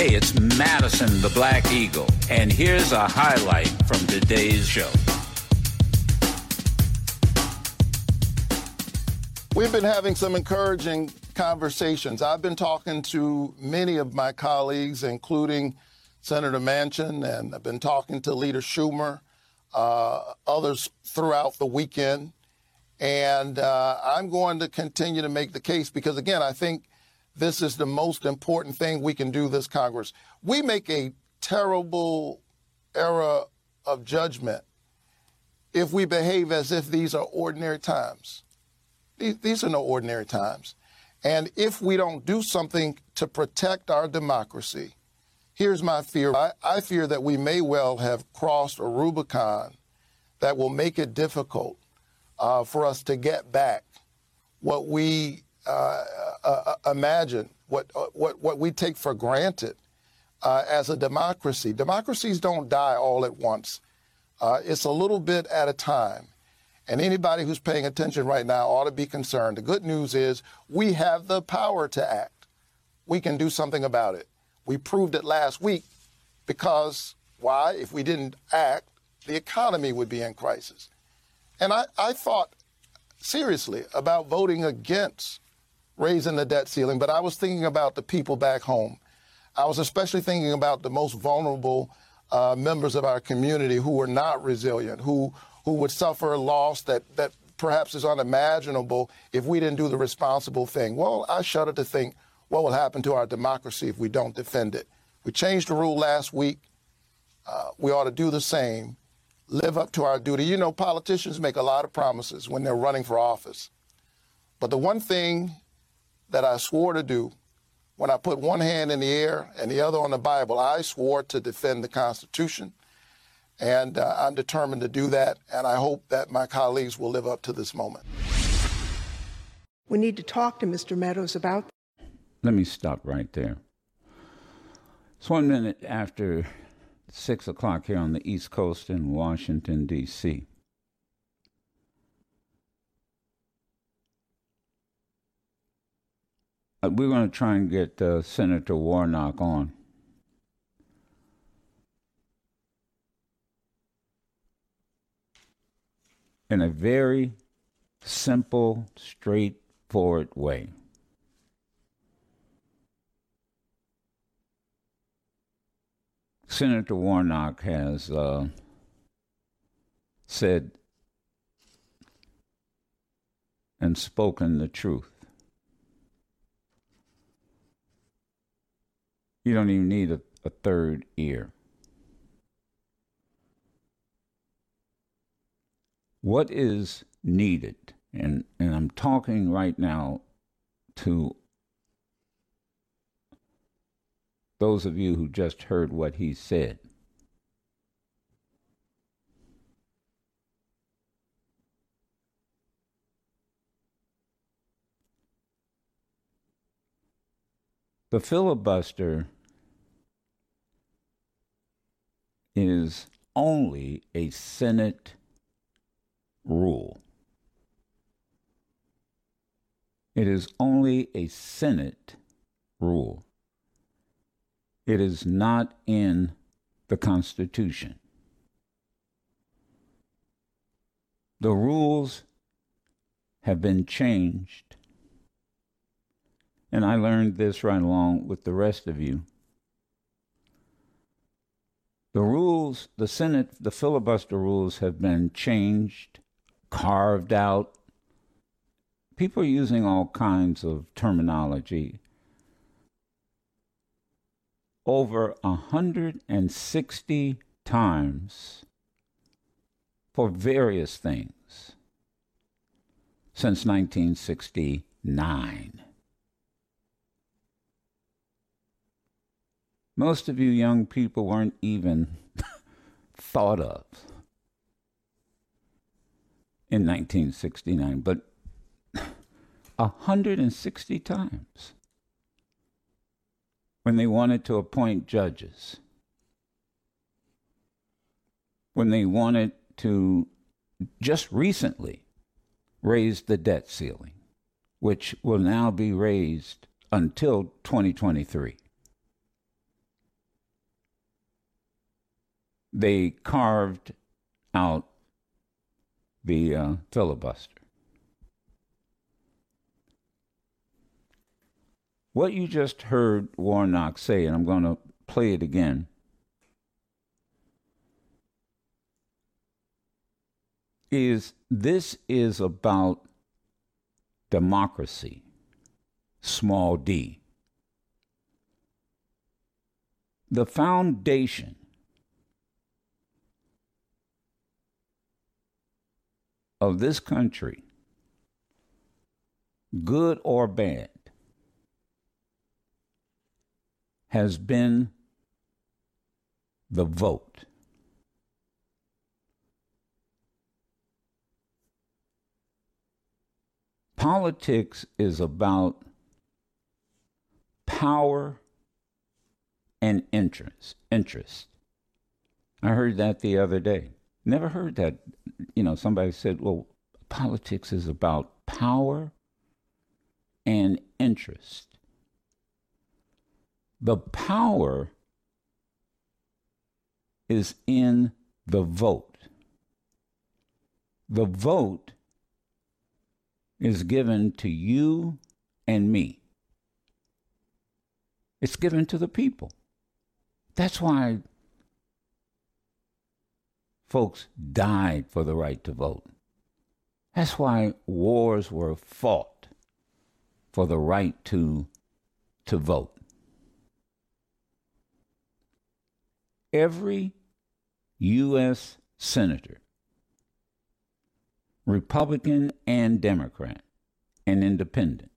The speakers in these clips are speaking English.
Hey, it's Madison the Black Eagle, and here's a highlight from today's show. We've been having some encouraging conversations. I've been talking to many of my colleagues, including Senator Manchin, and I've been talking to Leader Schumer, uh, others throughout the weekend. And uh, I'm going to continue to make the case because, again, I think this is the most important thing we can do this Congress. We make a terrible error of judgment if we behave as if these are ordinary times. These, these are no ordinary times. And if we don't do something to protect our democracy, here's my fear. I, I, fear that we may well have crossed a Rubicon that will make it difficult uh, for us to get back what we uh, uh, uh imagine, what, uh, what, what we take for granted uh, as a democracy. Democracies don't die all at once. it's a little bit at a time. And anybody who's paying attention right now ought to be concerned. The good news is we have the power to act. We can do something about it. We proved it last week because why? If we didn't act, the economy would be in crisis. And I, I thought seriously about voting against raising the debt ceiling, but I was thinking about the people back home. I was especially thinking about the most vulnerable uh, members of our community who were not resilient, who who would suffer a loss that, that perhaps is unimaginable if we didn't do the responsible thing. Well, I shudder to think what will happen to our democracy if we don't defend it. We changed the rule last week. Uh, we ought to do the same, live up to our duty. You know, politicians make a lot of promises when they're running for office. But the one thing that I swore to do when I put one hand in the air and the other on the Bible, I swore to defend the Constitution and uh, I'm determined to do that, and I hope that my colleagues will live up to this moment. We need to talk to Mr. Meadows about. Let me stop right there. It's one minute after six o'clock here on the East Coast in Washington, D.C. Uh, we're going to try and get uh, Senator Warnock on. in a very simple, straightforward way. Senator Warnock has uh, said and spoken the truth. You don't even need a, a third ear. what is needed, and, and I'm talking right now to those of you who just heard what he said. The filibuster is only a Senate rule. It is only a Senate rule. It is not in the Constitution. The rules have been changed. And I learned this right along with the rest of you. The rules, the Senate, the filibuster rules have been changed carved out. People are using all kinds of terminology. Over 160 times for various things since 1969. Most of you young people weren't even thought of in 1969, but 160 times when they wanted to appoint judges, when they wanted to just recently raise the debt ceiling, which will now be raised until 2023. They carved out the uh, filibuster. What you just heard Warnock say, and I'm going to play it again. Is this is about democracy, small d. The foundation of this country, good or bad, has been the vote. Politics is about power and interest. Interest. I heard that the other day. Never heard that. You know, somebody said, well, politics is about power and interest. The power is in the vote. The vote is given to you and me. It's given to the people. That's why folks died for the right to vote. That's why wars were fought for the right to, to vote. Every U.S. senator, Republican and Democrat, and independent,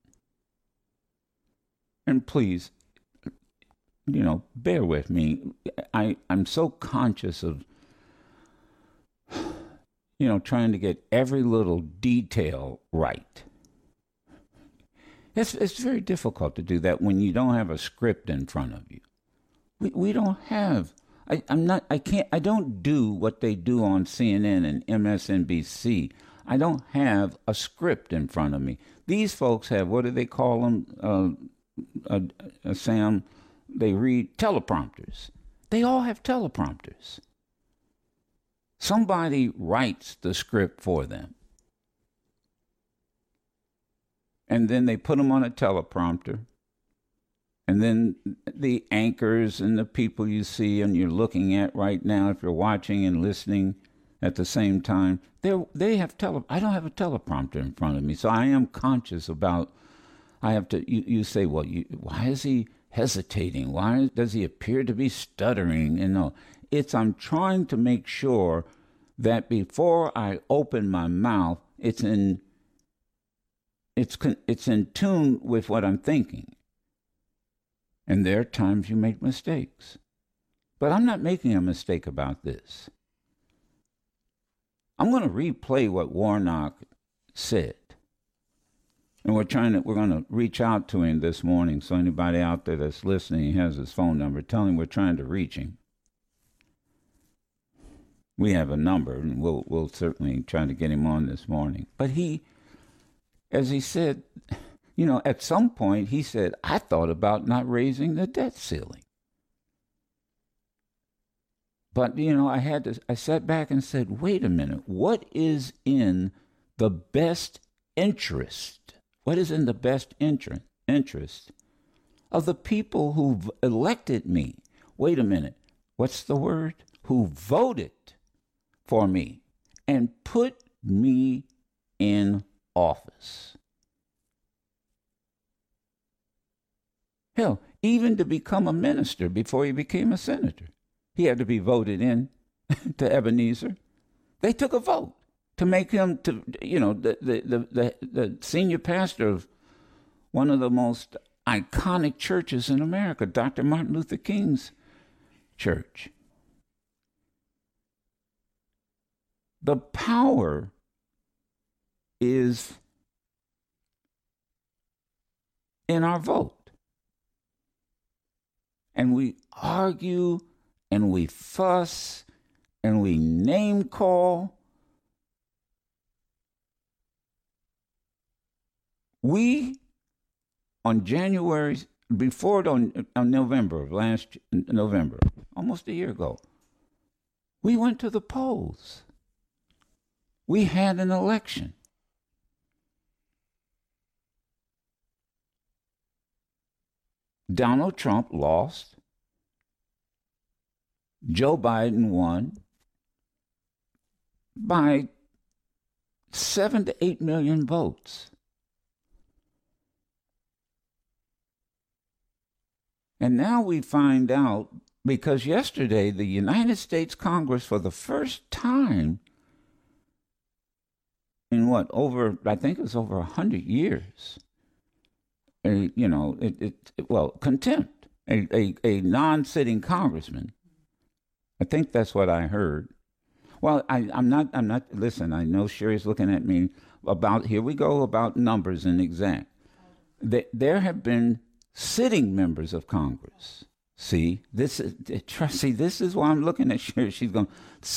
and please, you know, bear with me. I, I'm so conscious of you know, trying to get every little detail right. It's, it's very difficult to do that when you don't have a script in front of you. We, we don't have, I, I'm not, I can't, I don't do what they do on CNN and MSNBC. I don't have a script in front of me. These folks have, what do they call them, uh, uh, uh, Sam? They read teleprompters. They all have teleprompters. Somebody writes the script for them. And then they put them on a teleprompter. And then the anchors and the people you see and you're looking at right now, if you're watching and listening at the same time, they have tele. I don't have a teleprompter in front of me, so I am conscious about. I have to. You, you say, well, you, why is he hesitating? Why does he appear to be stuttering? You know, it's I'm trying to make sure that before I open my mouth, it's in it's it's in tune with what I'm thinking. And there are times you make mistakes. But I'm not making a mistake about this. I'm going to replay what Warnock said. And we're trying to we're going to reach out to him this morning. So anybody out there that's listening he has his phone number. Tell him we're trying to reach him we have a number, and we'll we'll certainly try to get him on this morning. But he, as he said, you know, at some point he said, "I thought about not raising the debt ceiling." But you know, I had to. I sat back and said, "Wait a minute. What is in the best interest? What is in the best interest interest of the people who've elected me? Wait a minute. What's the word? Who voted for me and put me in office. Hell, even to become a minister before he became a senator, he had to be voted in to Ebenezer. They took a vote to make him to you know the the, the, the, the senior pastor of one of the most iconic churches in America, Dr. Martin Luther King's church. The power is in our vote. And we argue and we fuss and we name call. We, on January, before on, on November last November, almost a year ago, We went to the polls. We had an election. Donald Trump lost. Joe Biden won by seven to eight million votes. And now we find out because yesterday the United States Congress, for the first time in what over, I think it was over a hundred years, a, you know, it, it, well, contempt a, a, a non-sitting congressman. I think that's what I heard. Well, I, I'm not. I'm not. Listen, I know Sherry's looking at me about. Here we go about numbers and exact. There have been sitting members of Congress. See, this is eh, trust. See, this is why I'm looking at Sherry. She's going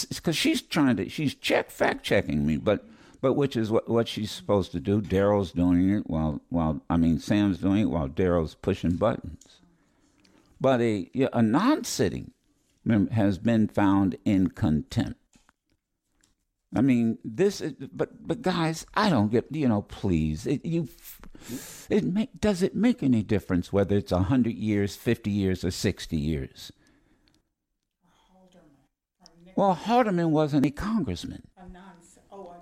because she's trying to. She's check fact checking me, but but which is what what she's supposed to do. Daryl's doing it while while I mean Sam's doing it while Daryl's pushing buttons. But a a non-sitting has been found in contempt. I mean, this, is, but but guys, I don't get you know. Please, it, you, it make does it make any difference whether it's a hundred years, fifty years, or sixty years? Well, Haldeman wasn't a congressman. A nonsense. Oh.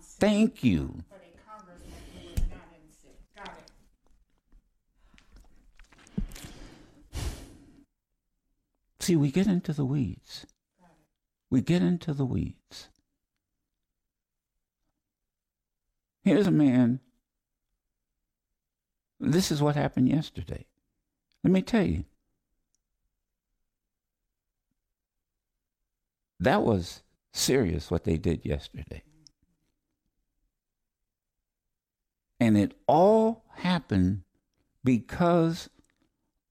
Thank you. But a congressman who was not in sick. Got it. See, we get into the weeds. We get into the weeds. Here's a man. This is what happened yesterday. Let me tell you. That was serious what they did yesterday. And it all happened because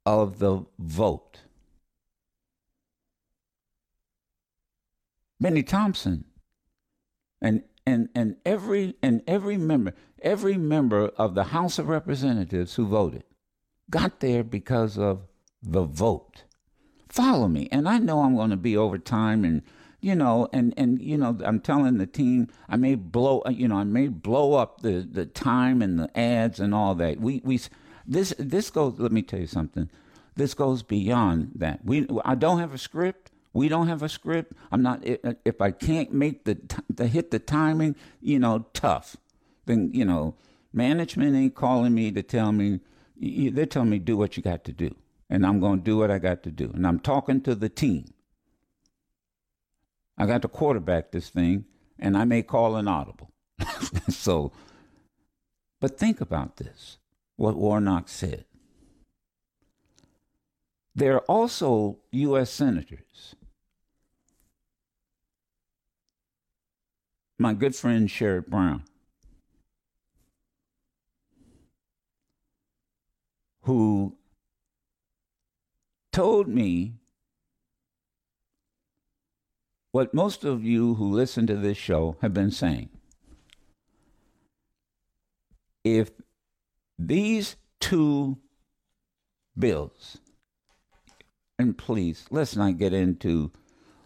of the vote. Bennie Thompson and and and every and every member every member of the House of Representatives who voted got there because of the vote. Follow me, and I know I'm going to be over time, and you know, and and you know, I'm telling the team I may blow, uh, you know, I may blow up the the time and the ads and all that. We we this this goes. Let me tell you something. This goes beyond that. We I don't have a script. We don't have a script. I'm not. Uh, if I can't make the the hit the timing, you know, tough. Then you know, management ain't calling me to tell me. They're telling me do what you got to do, and I'm going to do what I got to do. And I'm talking to the team. I got to quarterback this thing, and I may call an audible. so, but think about this. What Warnock said. There are also U.S. senators my good friend Sherrod Brown, who told me what most of you who listen to this show have been saying. If these two bills, and please, let's not get into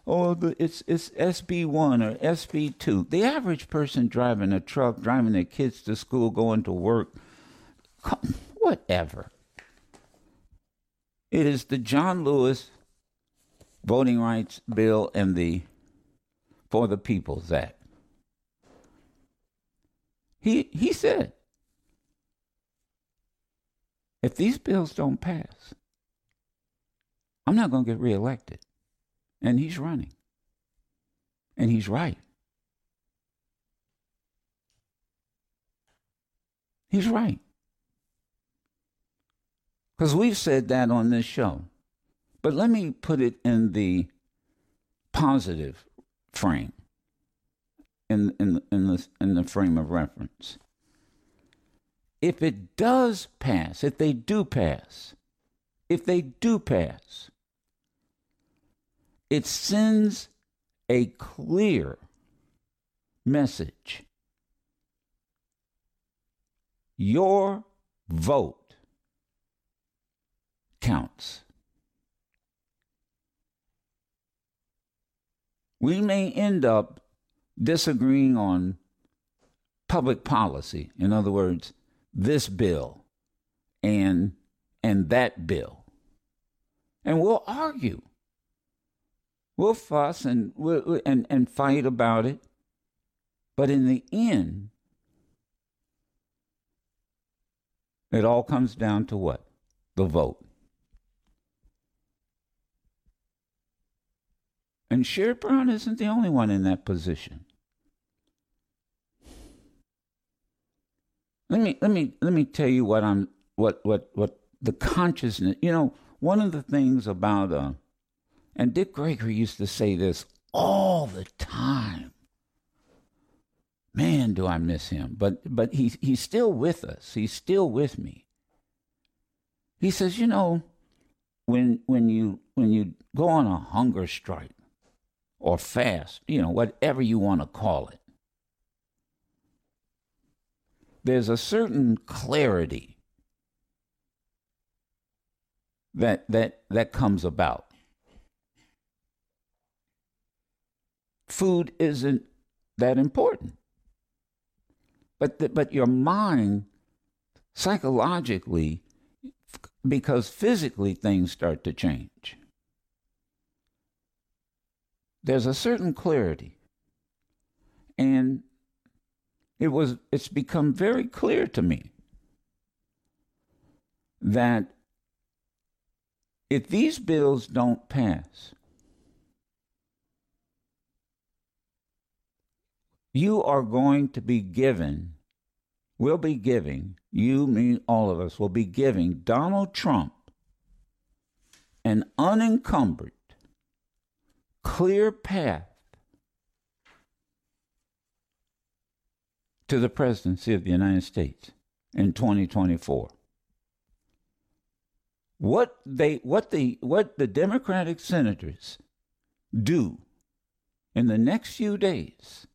oh, it's it's SB one or SB two. The average person driving a truck, driving their kids to school, going to work, whatever. It is the John Lewis Voting Rights Bill and the For the People's Act. He he said, if these bills don't pass, I'm not going to get reelected. And he's running. And he's right. He's right. Because we've said that on this show. But let me put it in the positive frame, in, in, in, the, in the frame of reference. If it does pass, if they do pass, if they do pass, it sends a clear message. Your vote counts. We may end up disagreeing on public policy. In other words, this bill and and that bill. And we'll argue. We'll fuss and we'll, and and fight about it. But in the end, it all comes down to what? The vote. And Sherrod Brown isn't the only one in that position. Let me let me let me tell you what I'm what what what the consciousness. You know, one of the things about uh, and Dick Gregory used to say this all the time. Man, do I miss him. But but he's he's still with us. He's still with me. He says, you know, when when you when you go on a hunger strike or fast, you know, whatever you want to call it. There's a certain clarity that that that comes about. Food isn't that important. But the, but your mind psychologically because physically things start to change there's a certain clarity. And it was it's become very clear to me that if these bills don't pass, you are going to be given, will be giving, you, me, all of us will be giving Donald Trump an unencumbered clear path to the presidency of the United States in 2024. What they what the what the Democratic senators do in the next few days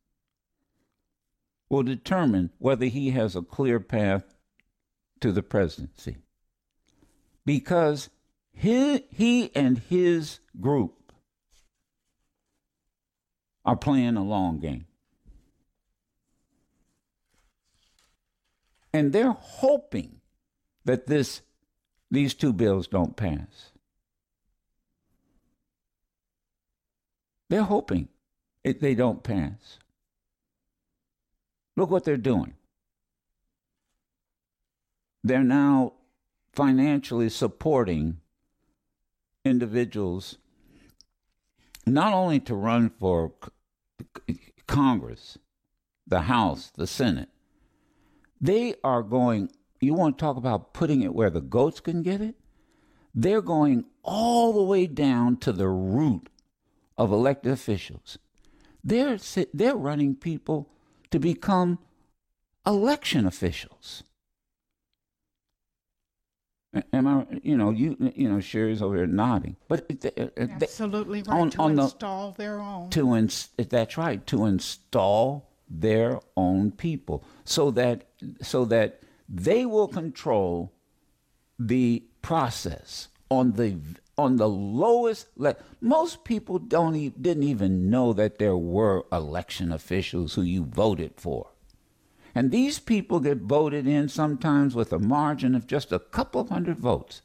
will determine whether he has a clear path to the presidency. Because he, he and his group are playing a long game. And they're hoping that this these two bills don't pass. They're hoping it, they don't pass. Look what they're doing. They're now financially supporting individuals not only to run for Congress, the House, the Senate, they are going, you want to talk about putting it where the goats can get it? They're going all the way down to the root of elected officials. They're, they're running people to become election officials. Am I? You know, you you know, Sherry's over there nodding, but they, absolutely right on, to on install the, their own. To ins- that's right to install their own people, so that so that they will control the process on the on the lowest le- most people don't e- didn't even know that there were election officials who you voted for and these people get voted in sometimes with a margin of just a couple of hundred votes.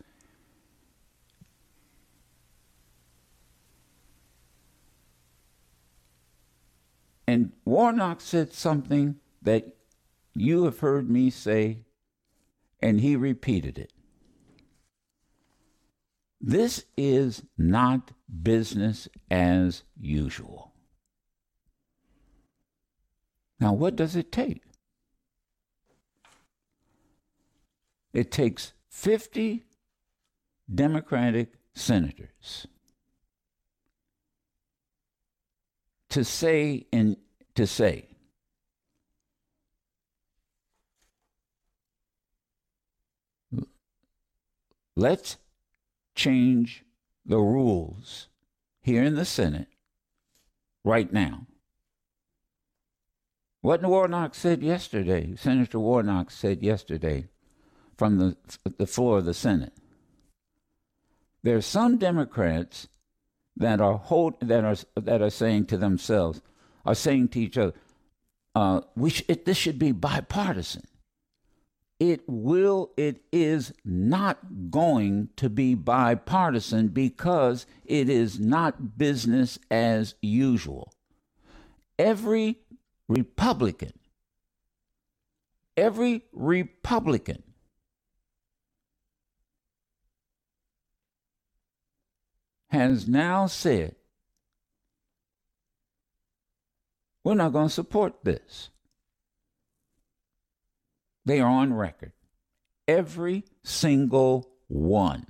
And Warnock said something that you have heard me say, and he repeated it. This is not business as usual. Now, what does it take? It takes 50 Democratic senators to say and to say let's change the rules here in the Senate right now. What Warnock said yesterday, Senator Warnock said yesterday, from the, the floor of the Senate. There are some Democrats that are hold that are that are saying to themselves, are saying to each other, uh, we sh- it, this should be bipartisan. It will. It is not going to be bipartisan because it is not business as usual. Every Republican, every Republican has now said, we're not going to support this. They are on record. Every single one.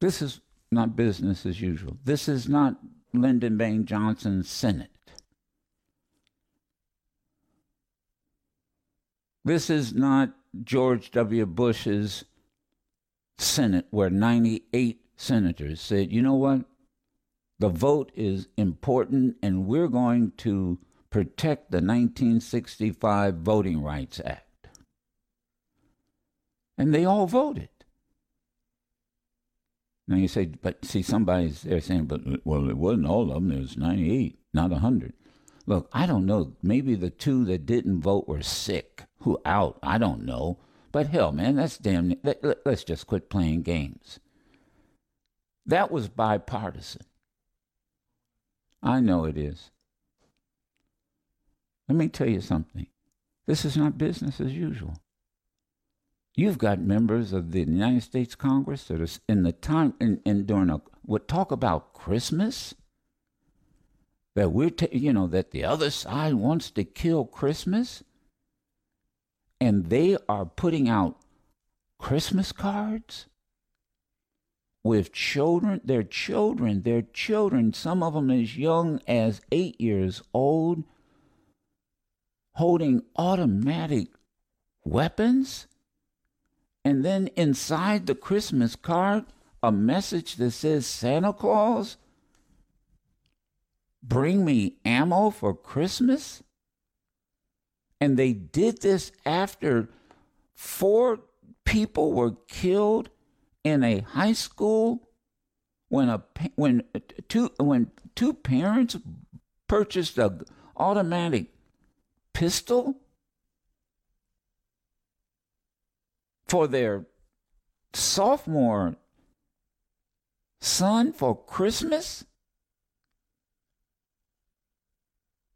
This is not business as usual. This is not Lyndon Baines Johnson's Senate. This is not George W. Bush's Senate, where 98 senators said, you know what? The vote is important, and we're going to protect the 1965 Voting Rights Act. And they all voted. Now you say, but see, somebody's there saying, but well, it wasn't all of them. There was 98, not 100. Look, I don't know. Maybe the two that didn't vote were sick who out. I don't know. But hell, man, that's damn. Let, let, let's just quit playing games. That was bipartisan. I know it is. Let me tell you something. This is not business as usual. You've got members of the United States Congress that are in the time and, and during a would talk about Christmas. That we're, ta- you know, that the other side wants to kill Christmas and they are putting out Christmas cards with children, their children, their children, some of them as young as eight years old, holding automatic weapons. And then inside the Christmas card, a message that says, Santa Claus, bring me ammo for Christmas? And they did this after four people were killed in a high school when a when uh, two when two parents purchased a automatic pistol for their sophomore son for Christmas?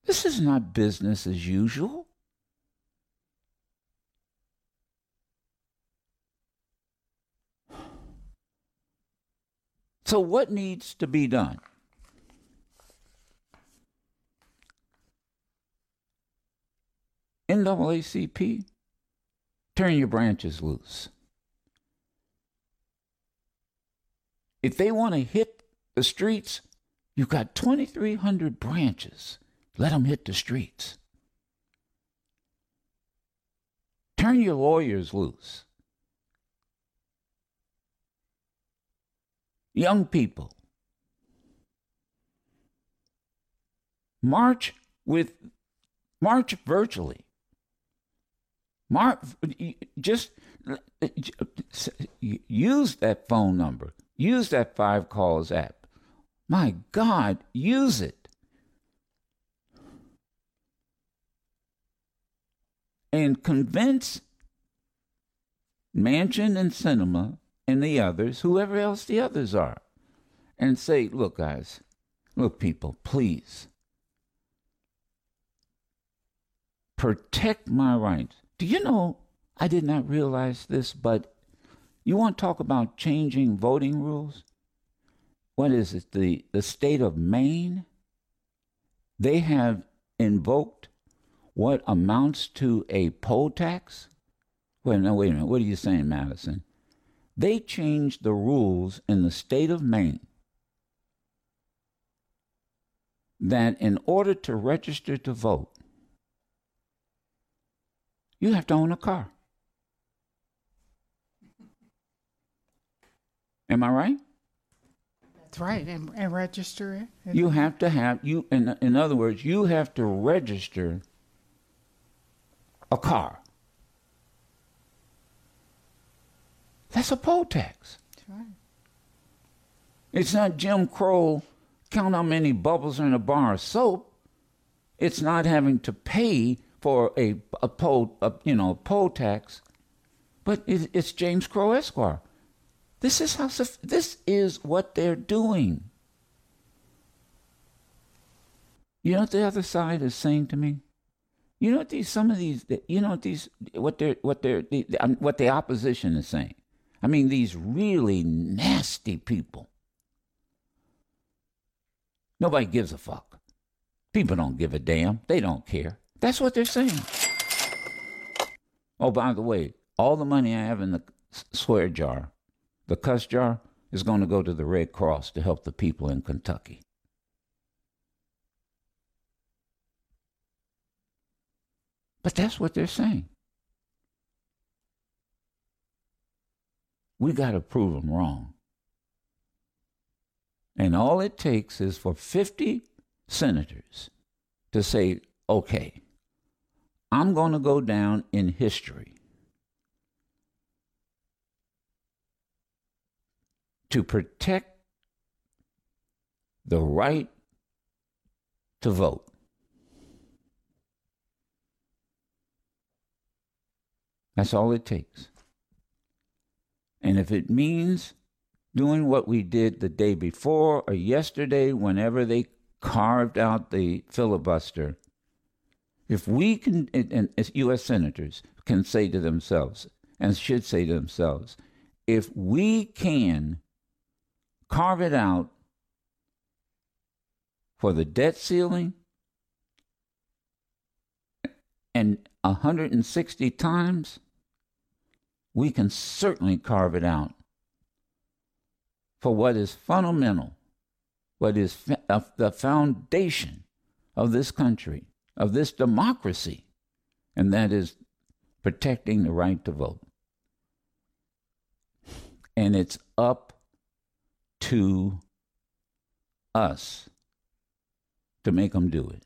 This is not business as usual. So, what needs to be done? NAACP, turn your branches loose. If they want to hit the streets, you've got 2,300 branches. Let them hit the streets. Turn your lawyers loose. young people. March with march virtually. March just use that phone number. Use that five calls app. My God, use it. And convince Manchin and Sinema and the others, whoever else the others are, and say, look, guys, look, people, please protect my rights. Do you know I did not realize this, but you want to talk about changing voting rules? What is it? The, the state of Maine? They have invoked what amounts to a poll tax? Wait, no, wait a minute. What are you saying, Madison? They changed the rules in the state of Maine that in order to register to vote, you have to own a car. Am I right? That's right, and, and register it. You have to have you. In in other words, you have to register a car. That's a poll tax. Right. It's not Jim Crow count how many bubbles are in a bar of soap. It's not having to pay for a, a poll, a, you know, poll tax, but it, it's James Crow Esquire. This is how this is what they're doing. You know what the other side is saying to me? You know what these some of these you know what these what they're what they're um, what the opposition is saying. I mean these really nasty people. Nobody gives a fuck. People don't give a damn. They don't care. That's what they're saying. Oh, by the way, all the money I have in the swear jar, the cuss jar, is going to go to the Red Cross to help the people in Kentucky. But that's what they're saying. We got to prove them wrong. And all it takes is for 50 senators to say, okay, I'm going to go down in history to protect the right to vote. That's all it takes. And if it means doing what we did the day before or yesterday, whenever they carved out the filibuster, if we can, and, U.S. senators can say to themselves, and should say to themselves, if we can carve it out for the debt ceiling and 160 times, we can certainly carve it out for what is fundamental, what is uh, the foundation of this country, of this democracy, and that is protecting the right to vote. And it's up to us to make them do it.